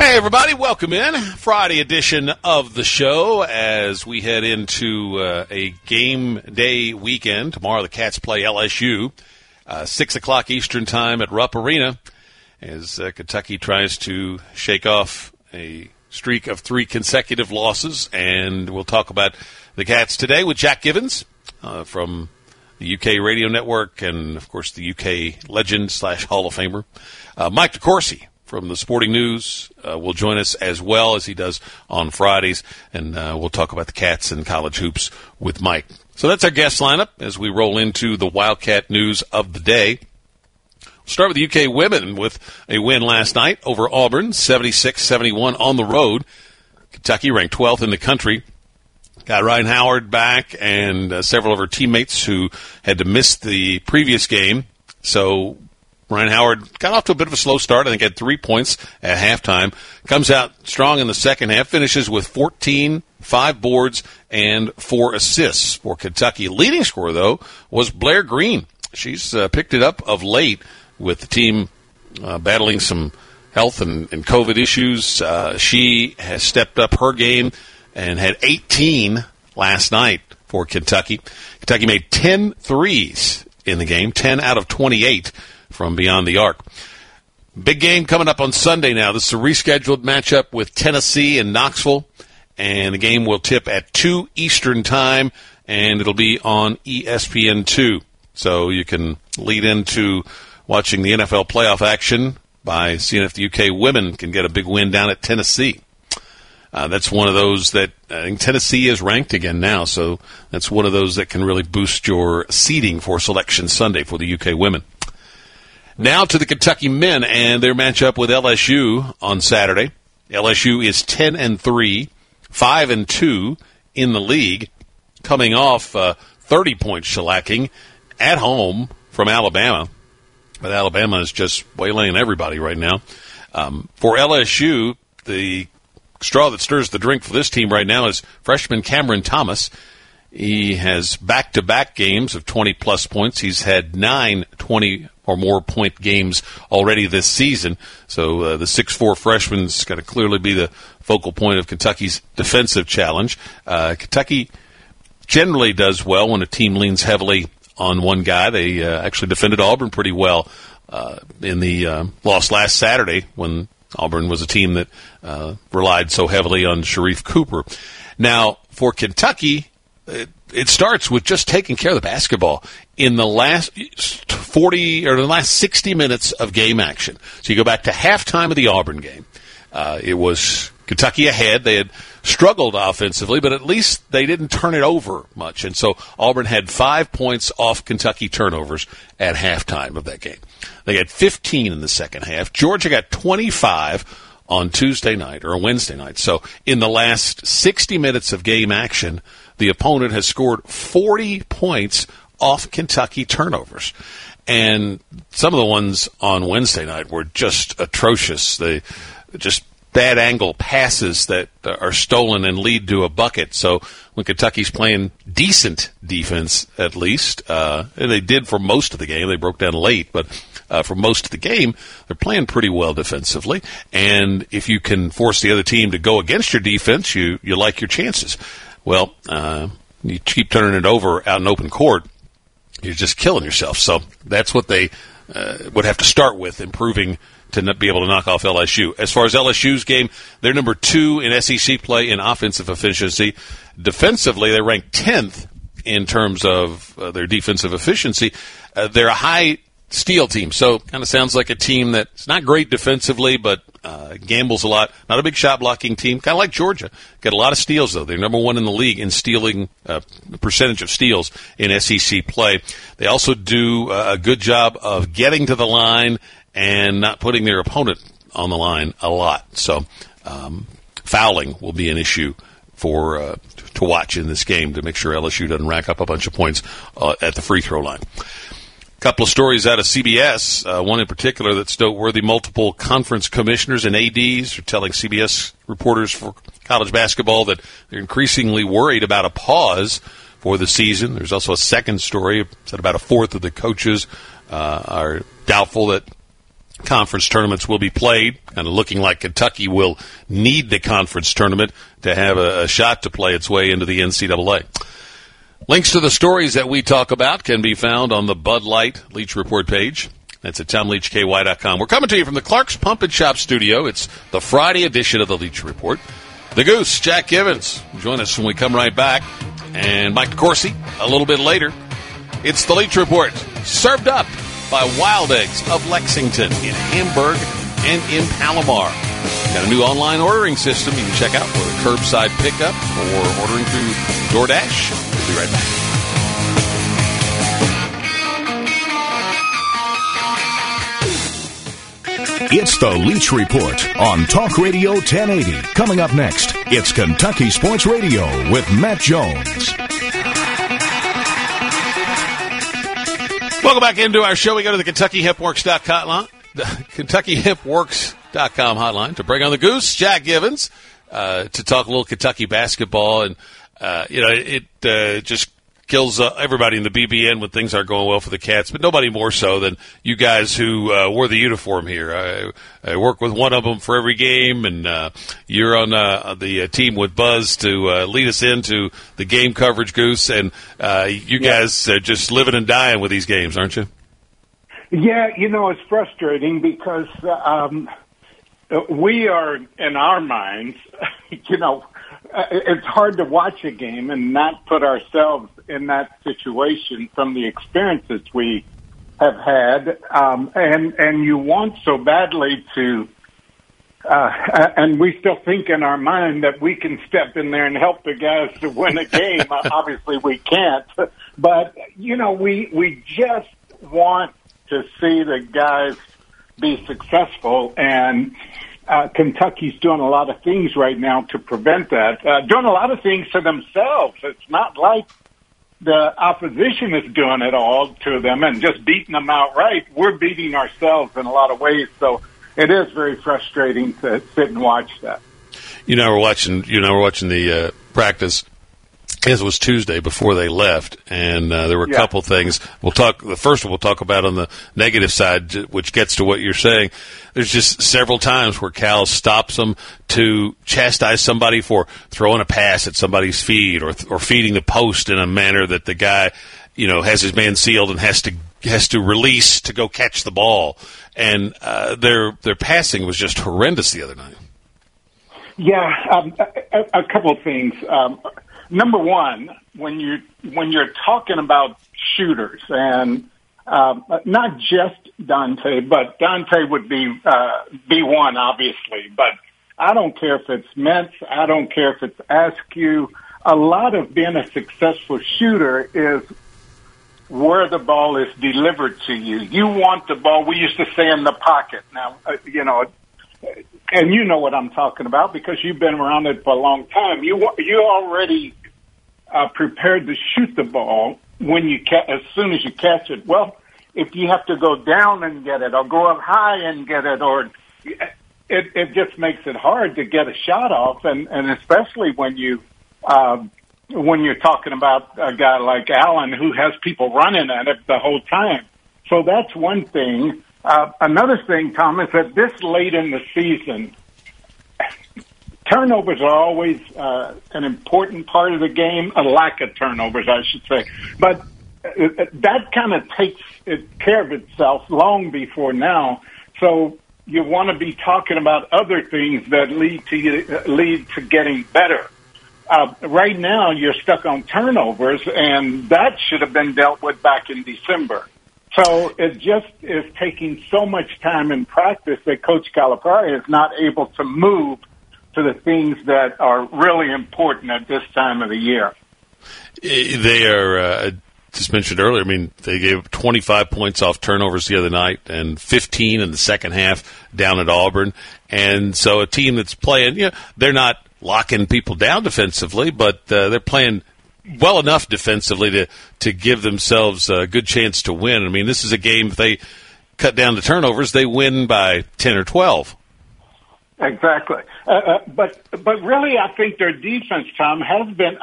Hey, everybody, welcome in. Friday edition of the show as we head into uh, a game day weekend. Tomorrow, the Cats play LSU, uh, 6 o'clock Eastern Time at Rupp Arena as uh, Kentucky tries to shake off a streak of three consecutive losses. And we'll talk about the Cats today with Jack Givens uh, from the UK Radio Network and, of course, the UK legend slash Hall of Famer. Uh, Mike DeCourcy from the Sporting News uh, will join us as well as he does on Fridays, and uh, we'll talk about the Cats and college hoops with Mike. So that's our guest lineup as we roll into the Wildcat news of the day. We'll start with the UK women with a win last night over Auburn, 76-71 on the road. Kentucky ranked 12th in the country. Got Rhyne Howard back and uh, several of her teammates who had to miss the previous game. So Rhyne Howard got off to a bit of a slow start. I think had three points at halftime. Comes out strong in the second half. Finishes with 14, five boards, and four assists for Kentucky. Leading scorer though was Blair Green. She's uh, picked it up of late with the team uh, battling some health and, and COVID issues. Uh, she has stepped up her game and had 18 last night for Kentucky. Kentucky made 10 threes in the game, 10 out of 28 from beyond the arc. Big game coming up on Sunday now. This is a rescheduled matchup with Tennessee and Knoxville, and the game will tip at 2 Eastern Time, and it'll be on ESPN2. So you can lead into watching the NFL playoff action by seeing if the UK women can get a big win down at Tennessee. Uh, that's one of those that I think Tennessee is ranked again now, so that's one of those that can really boost your seeding for Selection Sunday for the UK women. Now to the Kentucky men and their matchup with LSU on Saturday. LSU is 10 and 3, 5 and 2 in the league, coming off uh, 30 point shellacking at home from Alabama. But Alabama is just waylaying everybody right now. Um, for LSU, the straw that stirs the drink for this team right now is freshman Cameron Thomas. He has back to back games of 20 plus points. He's had nine 20 or more point games already this season. So uh, the six four freshman's got to clearly be the focal point of Kentucky's defensive challenge. Uh, Kentucky generally does well when a team leans heavily on one guy. They uh, actually defended Auburn pretty well uh, in the uh, loss last Saturday when Auburn was a team that uh, relied so heavily on Sharife Cooper. Now, for Kentucky, it, starts with just taking care of the basketball in the last 40 or the last 60 minutes of game action. So you go back to halftime of the Auburn game. Uh, it was Kentucky ahead. They had struggled offensively, but at least they didn't turn it over much. And so Auburn had five points off Kentucky turnovers at halftime of that game. They had 15 in the second half. Georgia got 25 on Tuesday night or Wednesday night. So in the last 60 minutes of game action, the opponent has scored 40 points off Kentucky turnovers. And some of the ones on Wednesday night were just atrocious. They just bad angle passes that are stolen and lead to a bucket. So when Kentucky's playing decent defense, at least, uh, and they did for most of the game, they broke down late, but uh, for most of the game, they're playing pretty well defensively. And if you can force the other team to go against your defense, you you like your chances. Well, uh, you keep turning it over out in open court, you're just killing yourself. So that's what they uh, would have to start with, improving to be able to knock off LSU. As far as LSU's game, they're number two in SEC play in offensive efficiency. Defensively, they rank 10th in terms of uh, their defensive efficiency. Uh, they're a high steal team, so kind of sounds like a team that's not great defensively, but uh, gambles a lot. Not a big shot blocking team, kind of like Georgia. Got a lot of steals though. They're number one in the league in stealing uh, percentage of steals in SEC play. They also do uh, a good job of getting to the line and not putting their opponent on the line a lot. So um, fouling will be an issue for uh, to watch in this game to make sure LSU doesn't rack up a bunch of points uh, at the free throw line. Couple of stories out of CBS, uh, one in particular that's noteworthy. Multiple conference commissioners and ADs are telling CBS reporters for college basketball that they're increasingly worried about a pause for the season. There's also a second story that about a fourth of the coaches uh, are doubtful that conference tournaments will be played, of looking like Kentucky will need the conference tournament to have a, a, shot to play its way into the NCAA. Links to the stories that we talk about can be found on the Bud Light Leach Report page. That's at TomLeachKY.com. We're coming to you from the Clark's Pump and Shop studio. It's the Friday edition of the Leach Report. The Goose, Jack Givens, join us when we come right back. And Mike Corsi a little bit later. It's the Leach Report, served up by Wild Eggs of Lexington in Hamburg and in Palomar. Got a new online ordering system you can check out for curbside pickup or ordering through DoorDash. We'll be right back. It's the Leach Report on Talk Radio 1080. Coming up next, it's Kentucky Sports Radio with Matt Jones. Welcome back into our show. We go to the KentuckyHempWorks.com the KentuckyHempWorks.com hotline to bring on the goose, Jack Givens, uh, to talk a little Kentucky basketball. And, uh, you know, it uh, just kills uh, everybody in the BBN when things aren't going well for the Cats, but nobody more so than you guys who uh, wore the uniform here. I, I work with one of them for every game, and uh, you're on uh, the uh, team with Buzz to uh, lead us into the game coverage, Goose, and uh, you Yeah. guys are just living and dying with these games, aren't you? Yeah, you know, it's frustrating because um, we are, in our minds, you know, it's hard to watch a game and not put ourselves in that situation from the experiences we have had, um, and and you want so badly to. Uh, and we still think in our mind that we can step in there and help the guys to win a game. Uh, Obviously, we can't, but you know, we we just want to see the guys be successful and uh, Kentucky's doing a lot of things right now to prevent that. Uh, doing a lot of things to themselves. It's not like the opposition is doing it all to them and just beating them outright. We're beating ourselves in a lot of ways. So it is very frustrating to sit and watch that. You know, we're watching. You know, we're watching the uh, practice. As it was Tuesday before they left, and uh, there were a Yeah. couple things. We'll talk. The first one we'll talk about on the negative side, which gets to what you're saying. There's just several times where Cal stops them to chastise somebody for throwing a pass at somebody's feet or or feeding the post in a manner that the guy, you know, has his man sealed and has to has to release to go catch the ball. And uh, their their passing was just horrendous the other night. Yeah, um, a, a a couple of things. Um, number one, when you when you're talking about shooters, and um, not just Dontaie, but Dontaie would be uh, B one, obviously. But I don't care if it's Mintz, I don't care if it's Askew. A lot of being a successful shooter is where the ball is delivered to you. You want the ball. We used to say in the pocket. Now, uh, you know, and you know what I'm talking about because you've been around it for a long time. You you already uh, prepared to shoot the ball when you ca- as soon as you catch it. Well, if you have to go down and get it, or go up high and get it, or it it just makes it hard to get a shot off, and and especially when you. Uh, when you're talking about a guy like Allen who has people running at it the whole time. So that's one thing. Uh, another thing, Tom, is that this late in the season, turnovers are always uh, an important part of the game, a lack of turnovers, I should say. But uh, that kind of takes care of itself long before now. So you want to be talking about other things that lead to uh, lead to getting better. Uh, right now, you're stuck on turnovers, and that should have been dealt with back in December. So it just is taking so much time in practice that Coach Calipari is not able to move to the things that are really important at this time of the year. they are uh, just mentioned earlier, I mean, they gave 25 points off turnovers the other night and 15 in the second half down at Auburn. And so a team that's playing, you know, they're not locking people down defensively, but uh, they're playing well enough defensively to, to give themselves a good chance to win. I mean, this is a game, if they cut down the turnovers, they win by 10 or 12. Exactly. Uh, uh, but but really, I think their defense, Tom, has been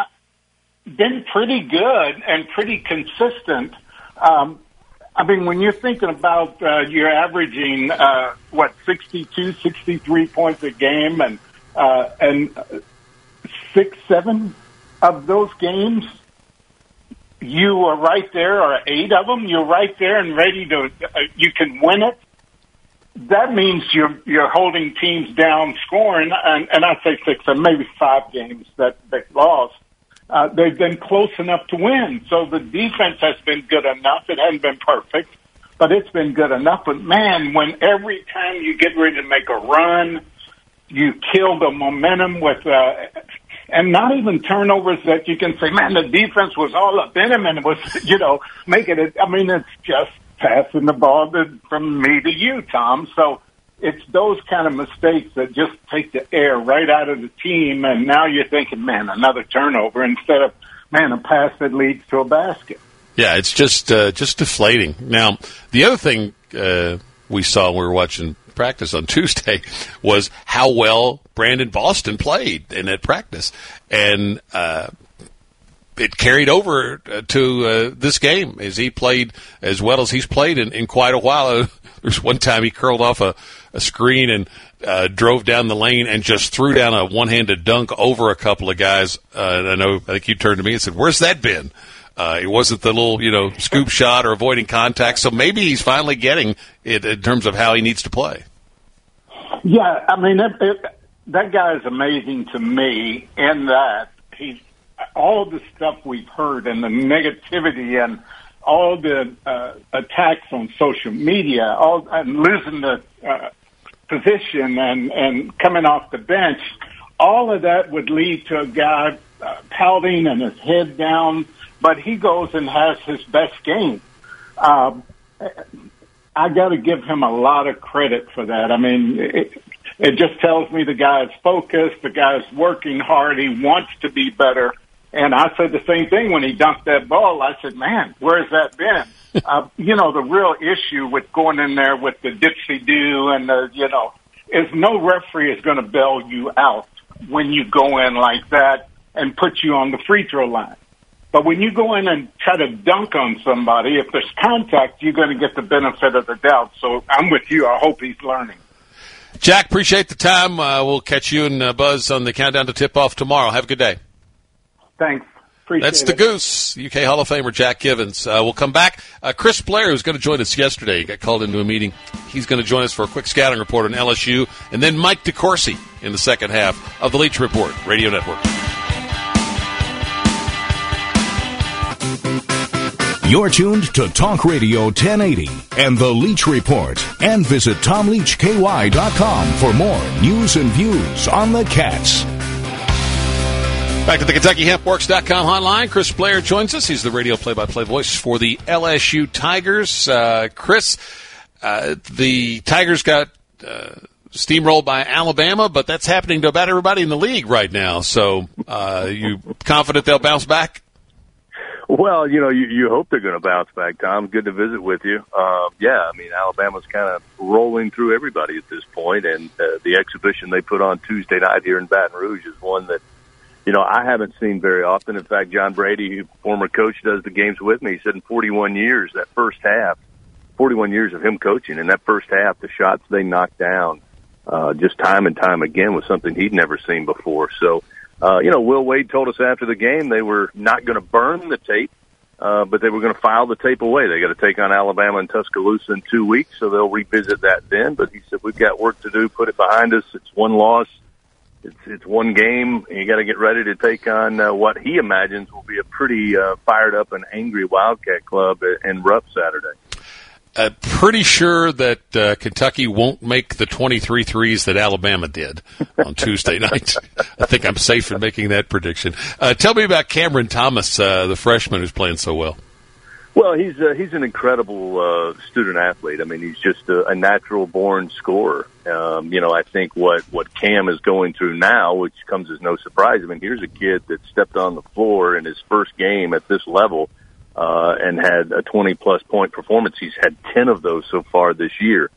been pretty good and pretty consistent. Um, I mean, when you're thinking about uh, you're averaging uh, what 62, 63 points a game, and uh, and six, seven of those games, you are right there, or eight of them, you're right there and ready to. Uh, you can win it. That means you're you're holding teams down, scoring, and, and I'd say six or maybe five games that that lost uh, they've been close enough to win. So the defense has been good enough. It hasn't been perfect, but it's been good enough. But man, when every time you get ready to make a run, you kill the momentum with, uh, and not even turnovers that you can say, man, the defense was all up in him and was, you know, making it. I mean, it's just passing the ball to, from me to you, Tom. So it's those kind of mistakes that just take the air right out of the team, and now you're thinking, man, another turnover instead of man, a pass that leads to a basket. Yeah, it's just uh, just deflating. Now, the other thing uh, we saw when we were watching practice on Tuesday was how well Brandon Boston played in that practice, and uh, it carried over uh, to uh, this game as he played as well as he's played in, in quite a while. There's one time he curled off a a screen and uh, drove down the lane and just threw down a one-handed dunk over a couple of guys. Uh, I know, I think you turned to me and said, "Where's that been?" Uh, it wasn't the little, you know, scoop shot or avoiding contact. So maybe he's finally getting it in terms of how he needs to play. Yeah, I mean, it, it, that guy is amazing to me in that he's all the stuff we've heard and the negativity and all the uh, attacks on social media, all and losing the uh, position and, and coming off the bench, all of that would lead to a guy uh, pouting and his head down, but he goes and has his best game. Um, I got to give him a lot of credit for that. I mean, it, it just tells me the guy is focused, the guy is working hard, he wants to be better. And I said the same thing when he dunked that ball. I said, man, where's that been? uh, you know, the real issue with going in there with the dipsy do and the, you know, is no referee is going to bail you out when you go in like that and put you on the free throw line. But when you go in and try to dunk on somebody, if there's contact, you're going to get the benefit of the doubt. So I'm with you. I hope he's learning. Jack, appreciate the time. Uh, we'll catch you and uh, Buzz on the countdown to tip off tomorrow. Have a good day. Thanks. Appreciate That's the it. Goose, UK Hall of Famer Jack Givens. Uh, we'll come back. Uh, Chris Blair, who's going to join us yesterday, got called into a meeting. He's going to join us for a quick scouting report on LSU, and then Mike DeCourcy in the second half of the Leach Report Radio Network. You're tuned to Talk Radio 1080 and the Leach Report. And visit TomLeachKY.com for more news and views on the Cats. Back to the KentuckyHempWorks.com hotline. Chris Blair joins us. He's the radio play-by-play voice for the LSU Tigers. Uh, Chris, uh, the Tigers got uh, steamrolled by Alabama, but that's happening to about everybody in the league right now. So, uh, you confident they'll bounce back? Well, you know, you, you hope they're going to bounce back, Tom. Good to visit with you. Uh, yeah, I mean, Alabama's kind of rolling through everybody at this point, and uh, the exhibition they put on Tuesday night here in Baton Rouge is one that – you know, I haven't seen very often. In fact, John Brady, former coach, does the games with me. He said in 41 years, that first half, 41 years of him coaching, in that first half, the shots they knocked down, uh, just time and time again was something he'd never seen before. So, uh, you know, Will Wade told us after the game they were not going to burn the tape, uh, but they were going to file the tape away. They got to take on Alabama and Tuscaloosa in two weeks, so they'll revisit that then. But he said, we've got work to do, put it behind us. It's one loss it's it's one game, and you got to get ready to take on uh, what he imagines will be a pretty uh, fired up and angry Wildcat club in Rupp Saturday. Uh, pretty sure that uh, Kentucky won't make the 23 threes that Alabama did on Tuesday night. I think I'm safe in making that prediction. Uh, tell me about Cameron Thomas, uh, the freshman who's playing so well. Well, he's uh, he's an incredible uh, student athlete. I mean, he's just a, a natural born scorer. Um, you know, I think what what Cam is going through now, which comes as no surprise. I mean, here's a kid that stepped on the floor in his first game at this level uh, and had a 20 plus point performance. He's had 10 of those so far this year.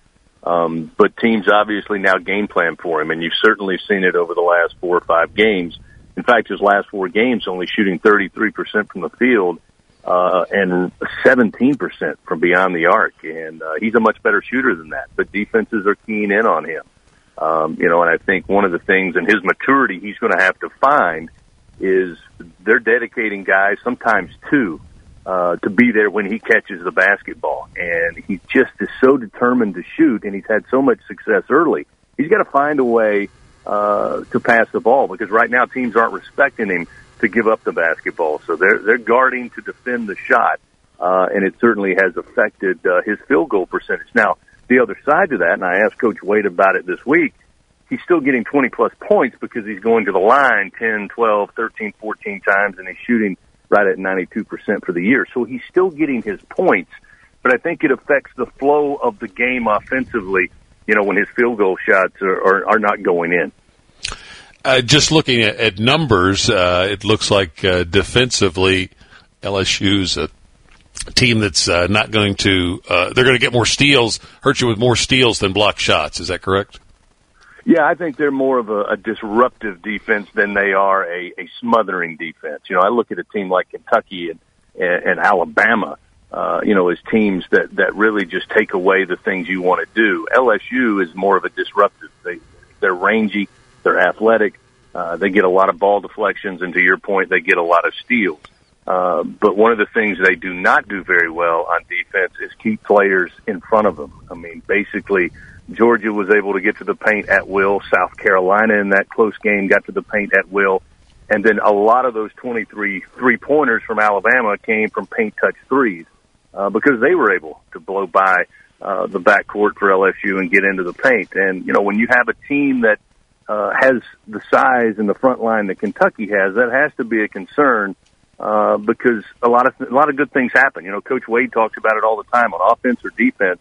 Um, but teams obviously now game plan for him, and you've certainly seen it over the last four or five games. In fact, his last four games, only shooting 33% from the field uh, and 17% from beyond the arc. And uh, he's a much better shooter than that. But defenses are keying in on him. Um, you know, and I think one of the things in his maturity he's going to have to find is they're dedicating guys, sometimes two, uh, to be there when he catches the basketball. And he just is so determined to shoot, and he's had so much success early. He's got to find a way uh, to pass the ball because right now teams aren't respecting him to give up the basketball. So they're they're guarding to defend the shot, uh, and it certainly has affected uh, his field goal percentage. Now, the other side to that, and I asked Coach Wade about it this week, he's still getting 20 plus points because he's going to the line 10, 12, 13, 14 times, and he's shooting right at 92% for the year. So he's still getting his points, but I think it affects the flow of the game offensively, you know, when his field goal shots are, are, are not going in. Uh, just looking at, at numbers, uh, it looks like uh, defensively, LSU's a team that's uh, not going to. Uh, they're going to get more steals, hurt you with more steals than block shots. Is that correct? Yeah, I think they're more of a, a disruptive defense than they are a, a smothering defense. You know, I look at a team like Kentucky and and, and Alabama. Uh, you know, as teams that that really just take away the things you want to do. LSU is more of a disruptive. They they're rangy they're athletic. Uh, they get a lot of ball deflections, and to your point, they get a lot of steals. Uh, but one of the things they do not do very well on defense is keep players in front of them. I mean, basically, Georgia was able to get to the paint at will. South Carolina in that close game got to the paint at will. And then a lot of those 23 three pointers from Alabama came from paint touch threes, uh, because they were able to blow by, uh, the backcourt for LSU and get into the paint. And, you know, when you have a team that uh, has the size and the front line that Kentucky has, that has to be a concern uh, because a lot of a lot of good things happen. You know, Coach Wade talks about it all the time on offense or defense.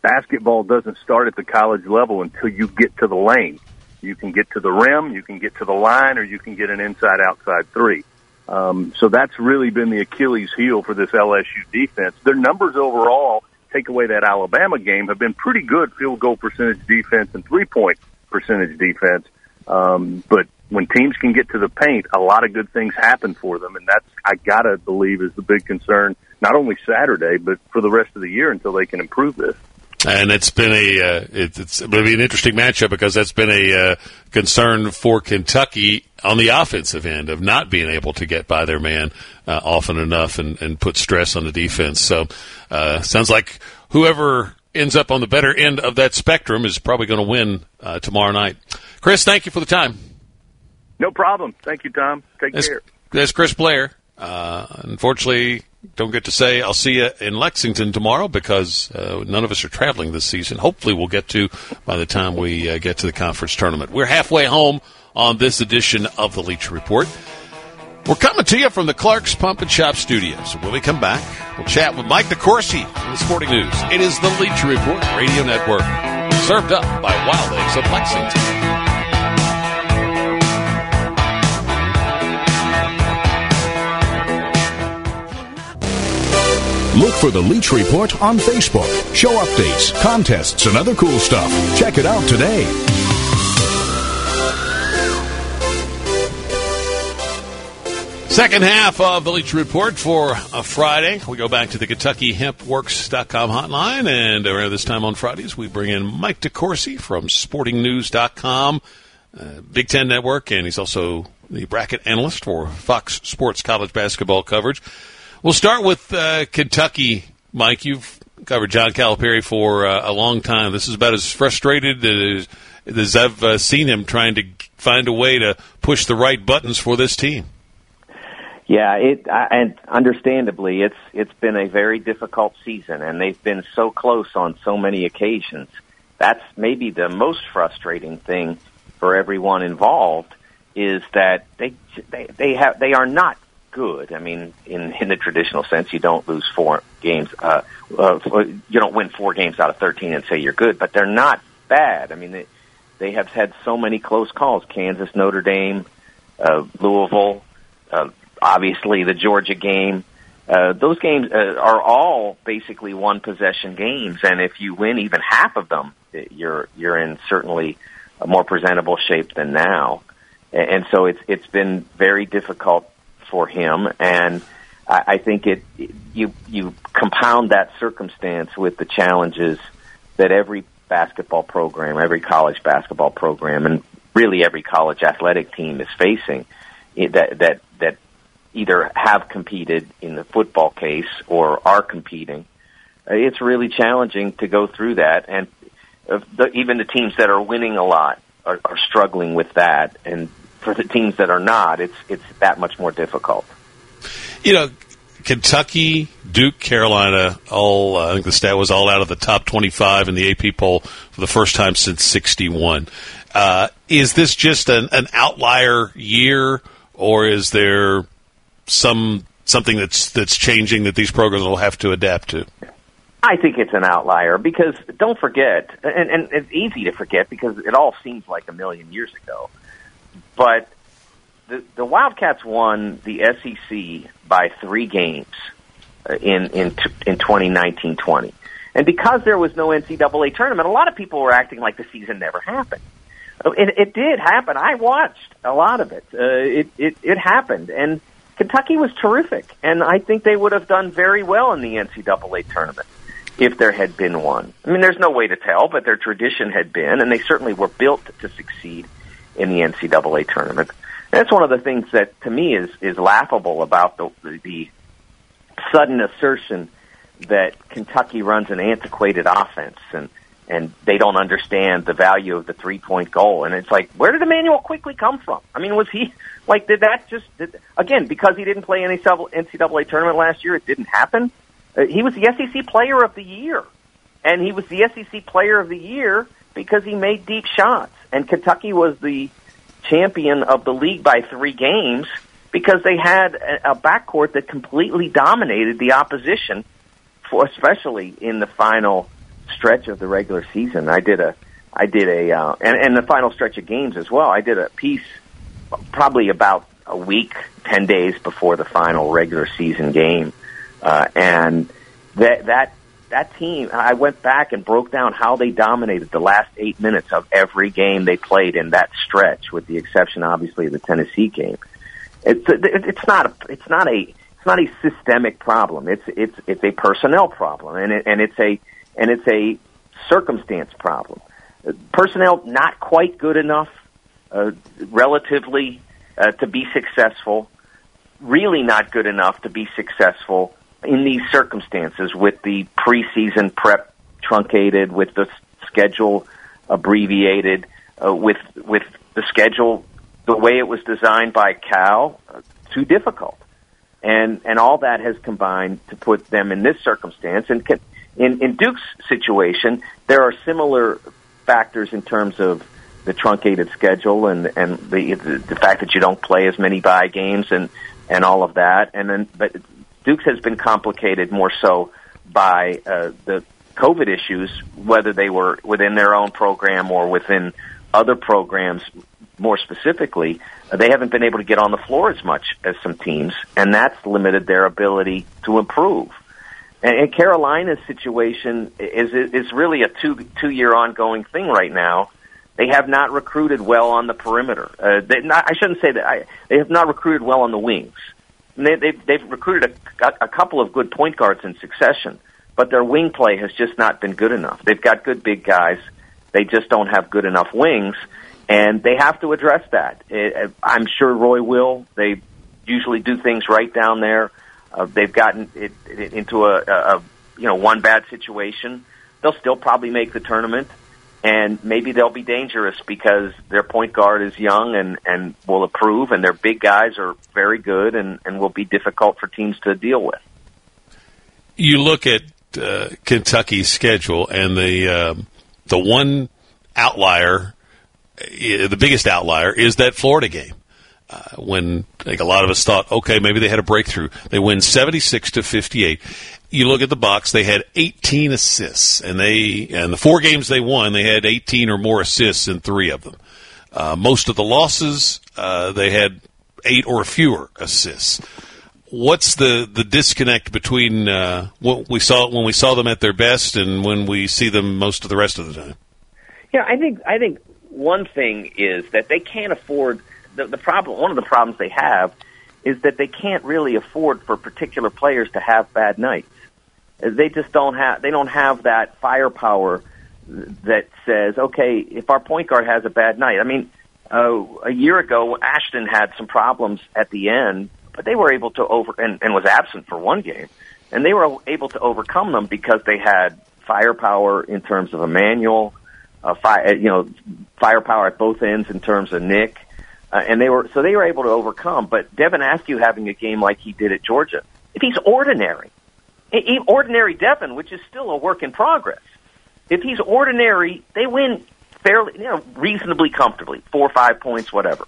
Basketball doesn't start at the college level until you get to the lane. You can get to the rim, you can get to the line, or you can get an inside-outside three. Um, so that's really been the Achilles heel for this LSU defense. Their numbers overall, take away that Alabama game, have been pretty good field goal percentage defense and three-point percentage defense. Um, but when teams can get to the paint, a lot of good things happen for them, and that's I gotta believe is the big concern, not only Saturday but for the rest of the year until they can improve this. And it's been a uh, it's, it's going to be an interesting matchup because that's been a uh, concern for Kentucky on the offensive end of not being able to get by their man uh, often enough and, and put stress on the defense. So uh, sounds like whoever ends up on the better end of that spectrum is probably going to win uh, tomorrow night. Chris, thank you for the time. No problem. Thank you, Tom. Take that's, care. That's Chris Blair. Uh, unfortunately, don't get to say I'll see you in Lexington tomorrow because uh, none of us are traveling this season. Hopefully, we'll get to by the time we uh, get to the conference tournament. We're halfway home on this edition of the Leach Report. We're coming to you from the Clark's Pump and Shop Studios. When we come back, we'll chat with Mike DeCourcy from the Sporting News. It is the Leach Report Radio Network, served up by Wild Eggs of Lexington. Look for the Leach Report on Facebook. Show updates, contests, and other cool stuff. Check it out today. Second half of the Leach Report for a Friday. We go back to the KentuckyHempWorks.com hotline, and around this time on Fridays, we bring in Mike DeCourcy from SportingNews.com, uh, Big Ten Network, and he's also the bracket analyst for Fox Sports College basketball coverage. We'll start with uh, Kentucky, Mike. You've covered John Calipari for uh, a long time. This is about as frustrated as, as I've uh, seen him trying to find a way to push the right buttons for this team. Yeah, it and understandably, it's it's been a very difficult season, and they've been so close on so many occasions. That's maybe the most frustrating thing for everyone involved is that they they they have they are not good. I mean, in in the traditional sense, you don't lose four games. Uh, uh, you don't win four games out of thirteen and say you're good, but they're not bad. I mean, they, they have had so many close calls: Kansas, Notre Dame, uh, Louisville, uh, obviously the Georgia game. Uh, those games uh, are all basically one possession games, and if you win even half of them, you're you're in certainly a more presentable shape than now. And so it's it's been very difficult for him, and I, I think it you you compound that circumstance with the challenges that every basketball program, every college basketball program, and really every college athletic team is facing that that that either have competed in the football case or are competing. It's really challenging to go through that, and the, even the teams that are winning a lot are, are struggling with that, and for the teams that are not, it's it's that much more difficult. You know, Kentucky, Duke, Carolina, all uh, I think the stat was all out of the top 25 in the AP poll for the first time since 61. Uh, is this just an, an outlier year, or is there some something that's that's changing that these programs will have to adapt to? I think it's an outlier because don't forget, and, and it's easy to forget because it all seems like a million years ago. But the the Wildcats won the SEC by three games uh, in in in 2019-20. And because there was no NCAA tournament, a lot of people were acting like the season never happened. Uh, it, it did happen. I watched a lot of it. Uh, it, it it happened, and Kentucky was terrific, and I think they would have done very well in the NCAA tournament if there had been one. I mean, there's no way to tell, but their tradition had been, and they certainly were built to succeed in the NCAA tournament. And that's one of the things that, to me, is is laughable about the the sudden assertion that Kentucky runs an antiquated offense and and they don't understand the value of the three point goal. And it's like, where did Immanuel Quickley come from? I mean, was he like, did that just did, again because he didn't play any NCAA tournament last year? It didn't happen. Uh, he was the SEC Player of the Year, and he was the SEC Player of the Year because he made deep shots. And Kentucky was the champion of the league by three games because they had a, a backcourt that completely dominated the opposition, for especially in the final stretch of the regular season. I did a, I did a, uh, and, and the final stretch of games as well. I did a piece probably about a week, ten days before the final regular season game, uh, and that that that team, I went back and broke down how they dominated the last eight minutes of every game they played in that stretch, with the exception, obviously, of the Tennessee game. It's it's not a, it's not a it's not a systemic problem. It's it's it's a personnel problem, and it, and it's a and it's a circumstance problem. Personnel not quite good enough, uh, relatively, uh, to be successful. Really not good enough to be successful in these circumstances with the preseason prep truncated, with the schedule abbreviated, uh, with with the schedule the way it was designed by Cal, uh, too difficult, and and all that has combined to put them in this circumstance. And can, in in Duke's situation, there are similar factors in terms of the truncated schedule and and the the fact that you don't play as many bye games and and all of that. And then, but Duke's has been complicated more so by uh, the COVID issues, whether they were within their own program or within other programs. More specifically, they haven't been able to get on the floor as much as some teams, and that's limited their ability to improve. And, and Carolina's situation is is really a two two year ongoing thing right now. They have not recruited well on the perimeter. Uh, they not, I shouldn't say that. I, they have not recruited well on the wings. They, they've, they've recruited a, a couple of good point guards in succession, but their wing play has just not been good enough. They've got good big guys. They just don't have good enough wings, and they have to address that. It, I'm sure Roy will. They usually do things right down there. Uh, they've gotten it, it into a, a you know one bad situation. They'll still probably make the tournament and maybe they'll be dangerous because their point guard is young and and will approve, and their big guys are very good and and will be difficult for teams to deal with. You look at uh, Kentucky's schedule, and the um, the one outlier, uh, the biggest outlier, is that Florida game. Uh, when think a lot of us thought, okay, maybe they had a breakthrough. They win 76 to 58. You look at the box; they had 18 assists, and they and the four games they won, they had 18 or more assists in three of them. Uh, most of the losses, uh, they had eight or fewer assists. What's the, the disconnect between uh, what we saw when we saw them at their best and when we see them most of the rest of the time? Yeah, I think I think one thing is that they can't afford the, the problem. One of the problems they have is that they can't really afford for particular players to have bad nights. They just don't have they don't have that firepower that says, okay, if our point guard has a bad night. I mean, uh, a year ago, Ashton had some problems at the end, but they were able to over and, and was absent for one game, and they were able to overcome them because they had firepower in terms of Immanuel, uh, fire, you know, firepower at both ends in terms of Nick, uh, and they were so they were able to overcome. But Devin Askew having a game like he did at Georgia, if he's ordinary, ordinary Devin, which is still a work in progress, if he's ordinary, they win fairly, you know, reasonably comfortably, four or five points, whatever.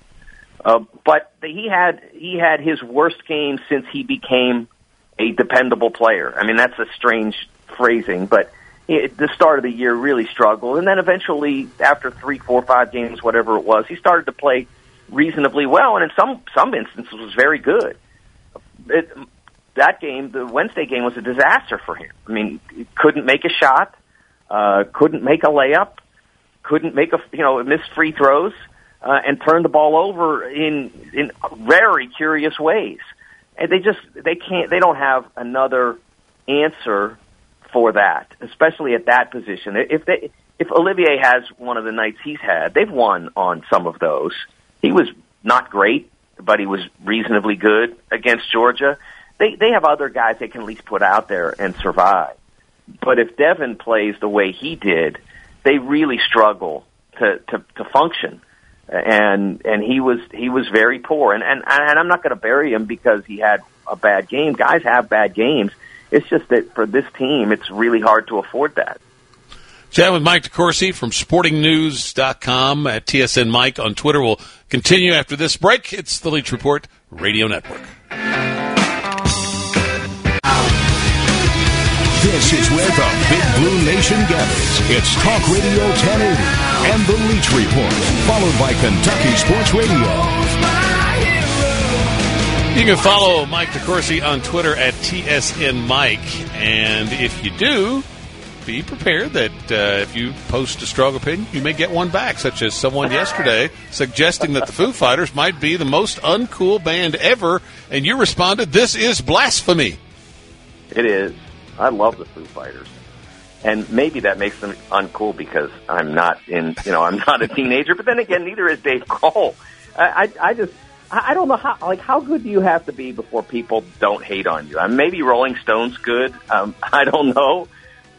Uh, but he had he had his worst game since he became a dependable player. I mean, that's a strange phrasing, but it, the start of the year really struggled, and then eventually, after three, four, five games, whatever it was, he started to play reasonably well, and in some some instances was very good. It, that game, the Wednesday game, was a disaster for him. I mean, couldn't make a shot, uh, couldn't make a layup, couldn't make a you know missed free throws uh, and turned the ball over in in very curious ways. And they just they can't they don't have another answer for that, especially at that position. If they if Olivier has one of the nights he's had, they've won on some of those. He was not great, but he was reasonably good against Georgia. They they have other guys they can at least put out there and survive. But if Devin plays the way he did, they really struggle to, to, to function. And and he was he was very poor. And and, and I'm not going to bury him because he had a bad game. Guys have bad games. It's just that for this team, it's really hard to afford that. Chat with Mike DeCourcy from sportingnews.com at TSN Mike on Twitter. We'll continue after this break. It's the Leach Report Radio Network. This is where the Big Blue Nation gathers. It's Talk Radio 1080 and the Leach Report, followed by Kentucky Sports Radio. You can follow Mike DeCourcy on Twitter at TSN Mike, and if you do, be prepared that uh, if you post a strong opinion, you may get one back, such as someone yesterday suggesting that the Foo Fighters might be the most uncool band ever, and you responded, "This is blasphemy." It is. I love the Foo Fighters. And maybe that makes them uncool because I'm not in, you know, I'm not a teenager. But then again, neither is Dave Grohl. I, I, I just, I don't know how, like, how good do you have to be before people don't hate on you? I mean, maybe Rolling Stone's good. Um, I don't know,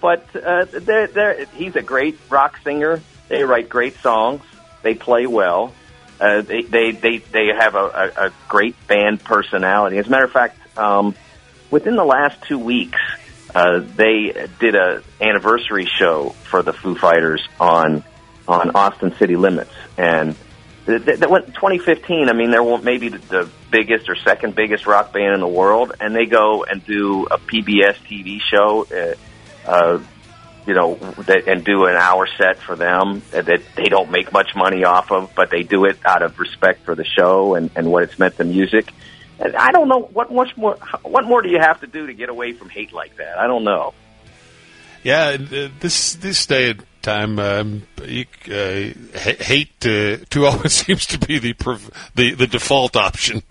but uh, they're, they're, he's a great rock singer. They write great songs. They play well. Uh, they, they, they, they have a, a, a great band personality. As a matter of fact, um, within the last two weeks, uh, they did a anniversary show for the Foo Fighters on on Austin City Limits, and that went 2015. I mean, they're maybe the biggest or second biggest rock band in the world, and they go and do a PBS TV show. Uh, uh, you know, that, and do an hour set for them that they don't make much money off of, but they do it out of respect for the show and, and what it's meant to music. I don't know what much more. What more do you have to do to get away from hate like that? I don't know. Yeah, uh, this this day and time, um, you, uh, hate uh, too always seems to be the the, the default option,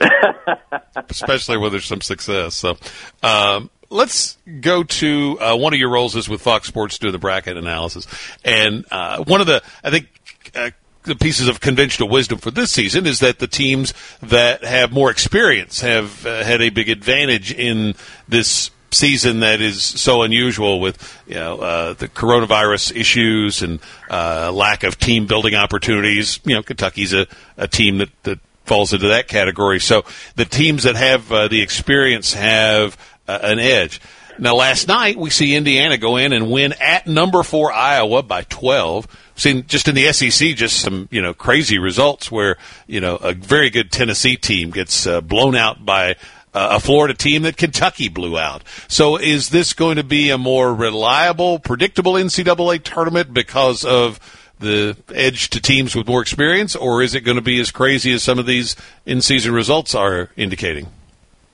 especially when there's some success. So, um, let's go to uh, one of your roles is with Fox Sports doing the bracket analysis, and uh, one of the I think uh, the pieces of conventional wisdom for this season is that the teams that have more experience have uh, had a big advantage in this season that is so unusual with you know uh, the coronavirus issues and uh, lack of team building opportunities. You know, Kentucky's a, a team that, that falls into that category. So the teams that have uh, the experience have uh, an edge. Now, last night we see Indiana go in and win at number four Iowa by 12. seen just in the SEC just some you know crazy results where you know a very good Tennessee team gets uh, blown out by uh, a Florida team that Kentucky blew out. So is this going to be a more reliable, predictable NCAA tournament because of the edge to teams with more experience, or is it going to be as crazy as some of these in-season results are indicating?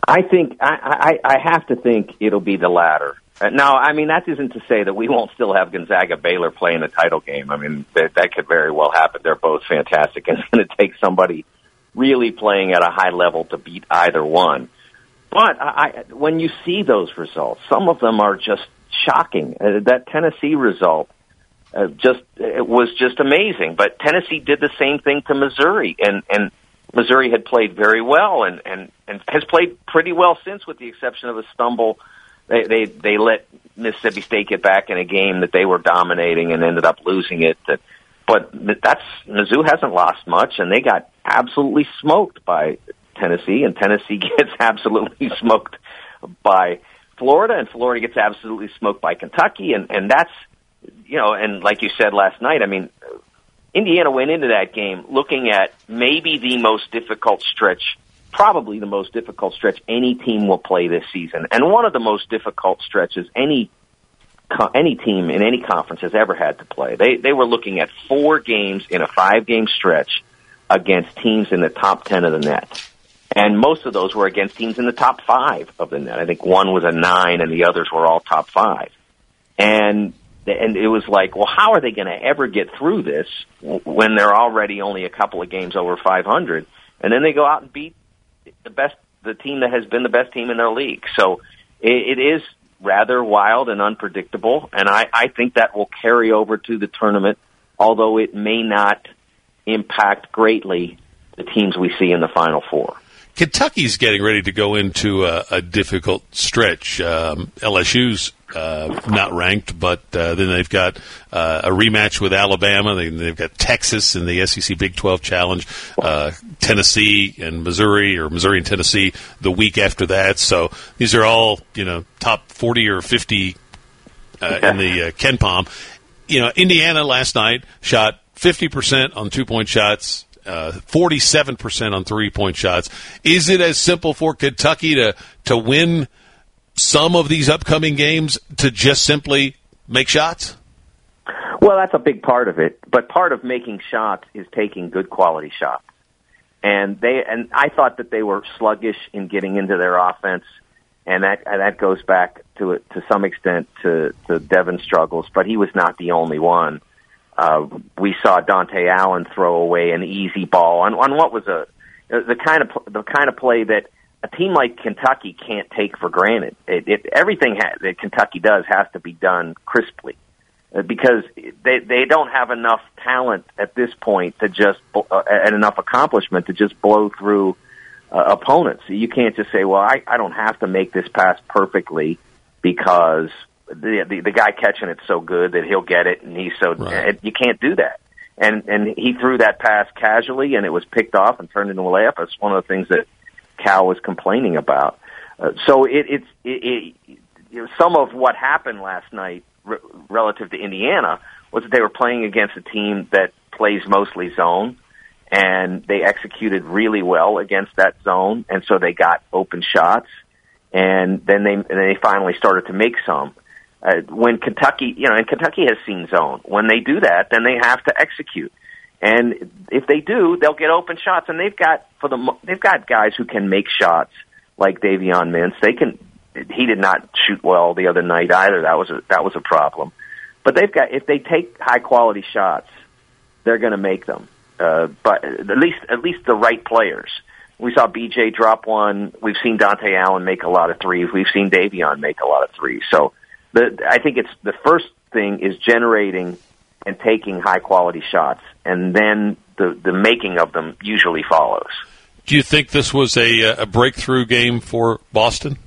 I think I, I, I have to think it'll be the latter. Uh, now, I mean that isn't to say that we won't still have Gonzaga Baylor playing a title game. I mean that, that could very well happen. They're both fantastic, and it's going to take somebody really playing at a high level to beat either one. But I, when you see those results, some of them are just shocking. Uh, that Tennessee result uh, just it was just amazing. But Tennessee did the same thing to Missouri, and and Missouri had played very well and and and has played pretty well since, with the exception of a stumble. They they they let Mississippi State get back in a game that they were dominating and ended up losing it. That, but that's Mizzou hasn't lost much, and they got absolutely smoked by Tennessee, and Tennessee gets absolutely smoked by Florida, and Florida gets absolutely smoked by Kentucky, and and that's you know, and like you said last night, I mean, Indiana went into that game looking at maybe the most difficult stretch, probably the most difficult stretch any team will play this season, and one of the most difficult stretches any any team in any conference has ever had to play. They they were looking at four games in a five game stretch against teams in the top ten of the net. And most of those were against teams in the top five of the net. I think one was a nine and the others were all top five. And and it was like, well, how are they going to ever get through this when they're already only a couple of games over 500? And then they go out and beat the best, the team that has been the best team in their league. So it, it is rather wild and unpredictable, and I, I think that will carry over to the tournament, although it may not impact greatly the teams we see in the Final Four. Kentucky's getting ready to go into a, a difficult stretch. Um, LSU's uh, not ranked, but uh, then they've got uh, a rematch with Alabama. They, have got Texas in the SEC Big 12 Challenge, uh, Tennessee and Missouri, or Missouri and Tennessee the week after that. So these are all you know top 40 or 50 uh, in the uh, KenPom. You know, Indiana last night shot 50% on two point shots, uh, 47% on three point shots. Is it as simple for Kentucky to, to win some of these upcoming games to just simply make shots? Well, that's a big part of it. But part of making shots is taking good quality shots. And they and I thought that they were sluggish in getting into their offense, and that and that goes back to to some extent to to Devin's struggles. But he was not the only one. Uh, we saw Dontaie Allen throw away an easy ball on, on what was a the kind of the kind of play that a team like Kentucky can't take for granted. It, it, everything ha- that Kentucky does has to be done crisply uh, because they they don't have enough talent at this point to just uh, and enough accomplishment to just blow through uh, opponents. You can't just say, "Well, I, I don't have to make this pass perfectly because the, the the guy catching it's so good that he'll get it, and he's so right. you can't do that. And and he threw that pass casually, and it was picked off and turned into a layup. It's one of the things that Cal was complaining about. Uh, so it, it's it, it, you know, some of what happened last night re- relative to Indiana was that they were playing against a team that plays mostly zone, and they executed really well against that zone, and so they got open shots, and then they and they finally started to make some uh, when Kentucky, you know, and Kentucky has seen zone. When they do that, then they have to execute. And if they do, they'll get open shots. And they've got for the they've got guys who can make shots like Davion Mintz. They can. He did not shoot well the other night either. That was a that was a problem. But they've got if they take high quality shots, they're going to make them. Uh, but at least at least the right players. We saw BJ drop one. We've seen Dontaie Allen make a lot of threes. We've seen Davion make a lot of threes. So the I think it's the first thing is generating and taking high quality shots, and then the the making of them usually follows. Do you think this was a a breakthrough game for Boston?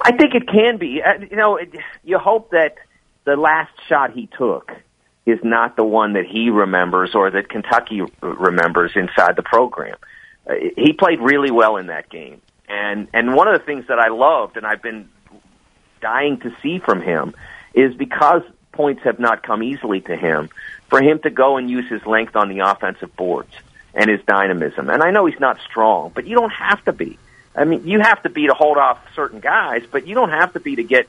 I think it can be. Uh, you know, it, you hope that the last shot he took is not the one that he remembers or that Kentucky remembers inside the program. Uh, he played really well in that game. And and one of the things that I loved and I've been dying to see from him is because points have not come easily to him, for him to go and use his length on the offensive boards and his dynamism. And I know he's not strong, but you don't have to be. I mean, you have to be to hold off certain guys, but you don't have to be to get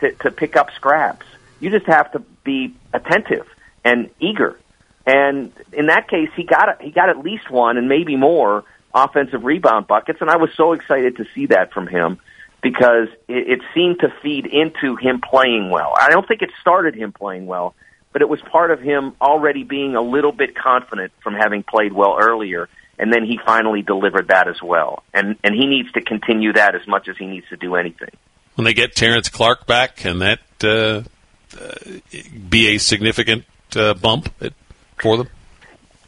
to, to pick up scraps. You just have to be attentive and eager. And in that case, he got a, he got at least one and maybe more offensive rebound buckets, and I was so excited to see that from him because it, it seemed to feed into him playing well. I don't think it started him playing well, but it was part of him already being a little bit confident from having played well earlier, and then he finally delivered that as well. And and he needs to continue that as much as he needs to do anything. When they get Terrence Clarke back, can that uh, uh, be a significant uh, bump for them?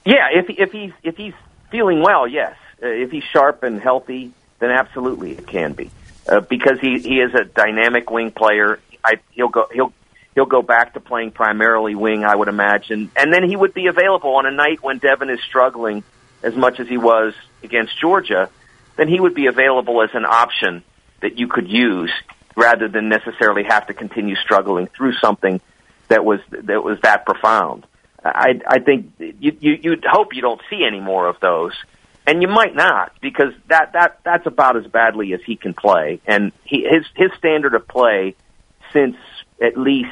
Yeah, if if he's if he's feeling well, yes. Uh, if he's sharp and healthy, then absolutely it can be uh, because he he is a dynamic wing player. I, he'll go he'll he'll go back to playing primarily wing, I would imagine, and then he would be available on a night when Devin is struggling as much as he was against Georgia. Then he would be available as an option that you could use rather than necessarily have to continue struggling through something that was that was that profound. I I think you, you you'd hope you don't see any more of those and you might not because that that that's about as badly as he can play, and he, his his standard of play since at least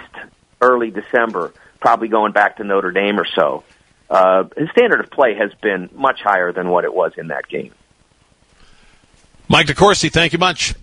early December, probably going back to Notre Dame or so, uh, his standard of play has been much higher than what it was in that game. Mike DeCourcy, thank you much.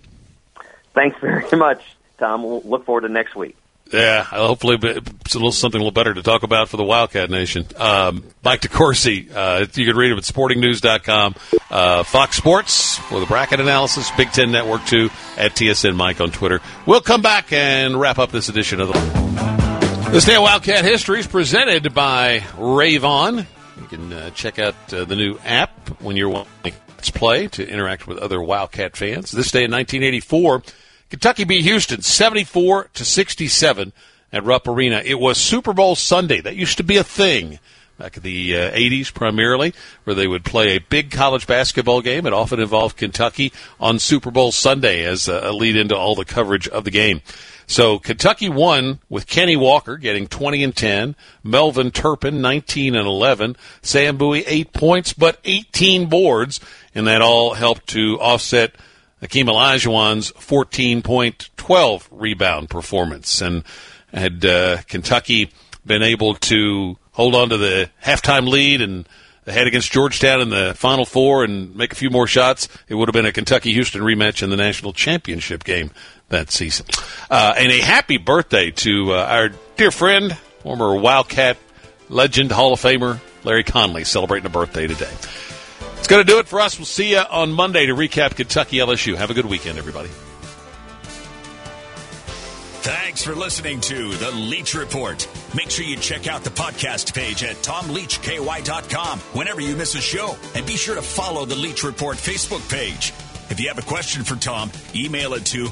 Thanks very much, Tom. We'll look forward to next week. Yeah, hopefully it's a little something a little better to talk about for the Wildcat Nation. Um, Mike DeCourcy, uh, you can read him at sportingnews.com. Uh, Fox Sports for the bracket analysis, Big Ten Network 2 at TSN Mike on Twitter. We'll come back and wrap up this edition of the This Day of Wildcat History is presented by Rayvon. You can uh, check out uh, the new app when you're to play to interact with other Wildcat fans. This day in 1984, Kentucky beat Houston 74 to 67 at Rupp Arena. It was Super Bowl Sunday. That used to be a thing back in the uh, 80s primarily, where they would play a big college basketball game. It often involved Kentucky on Super Bowl Sunday as a lead into all the coverage of the game. So Kentucky won with Kenny Walker getting 20 and 10, Melvin Turpin 19 and 11, Sam Bowie 8 points but 18 boards, and that all helped to offset – Akeem Olajuwon's 14.12 rebound performance. And had uh, Kentucky been able to hold on to the halftime lead and head against Georgetown in the Final Four and make a few more shots, it would have been a Kentucky Houston rematch in the national championship game that season. Uh, and a happy birthday to uh, our dear friend, former Wildcat legend, Hall of Famer Larry Conley, celebrating a birthday today. It's going to do it for us. We'll see you on Monday to recap Kentucky LSU. Have a good weekend, everybody. Thanks for listening to The Leach Report. Make sure you check out the podcast page at tomleachky.com whenever you miss a show. And be sure to follow The Leach Report Facebook page. If you have a question for Tom, email it to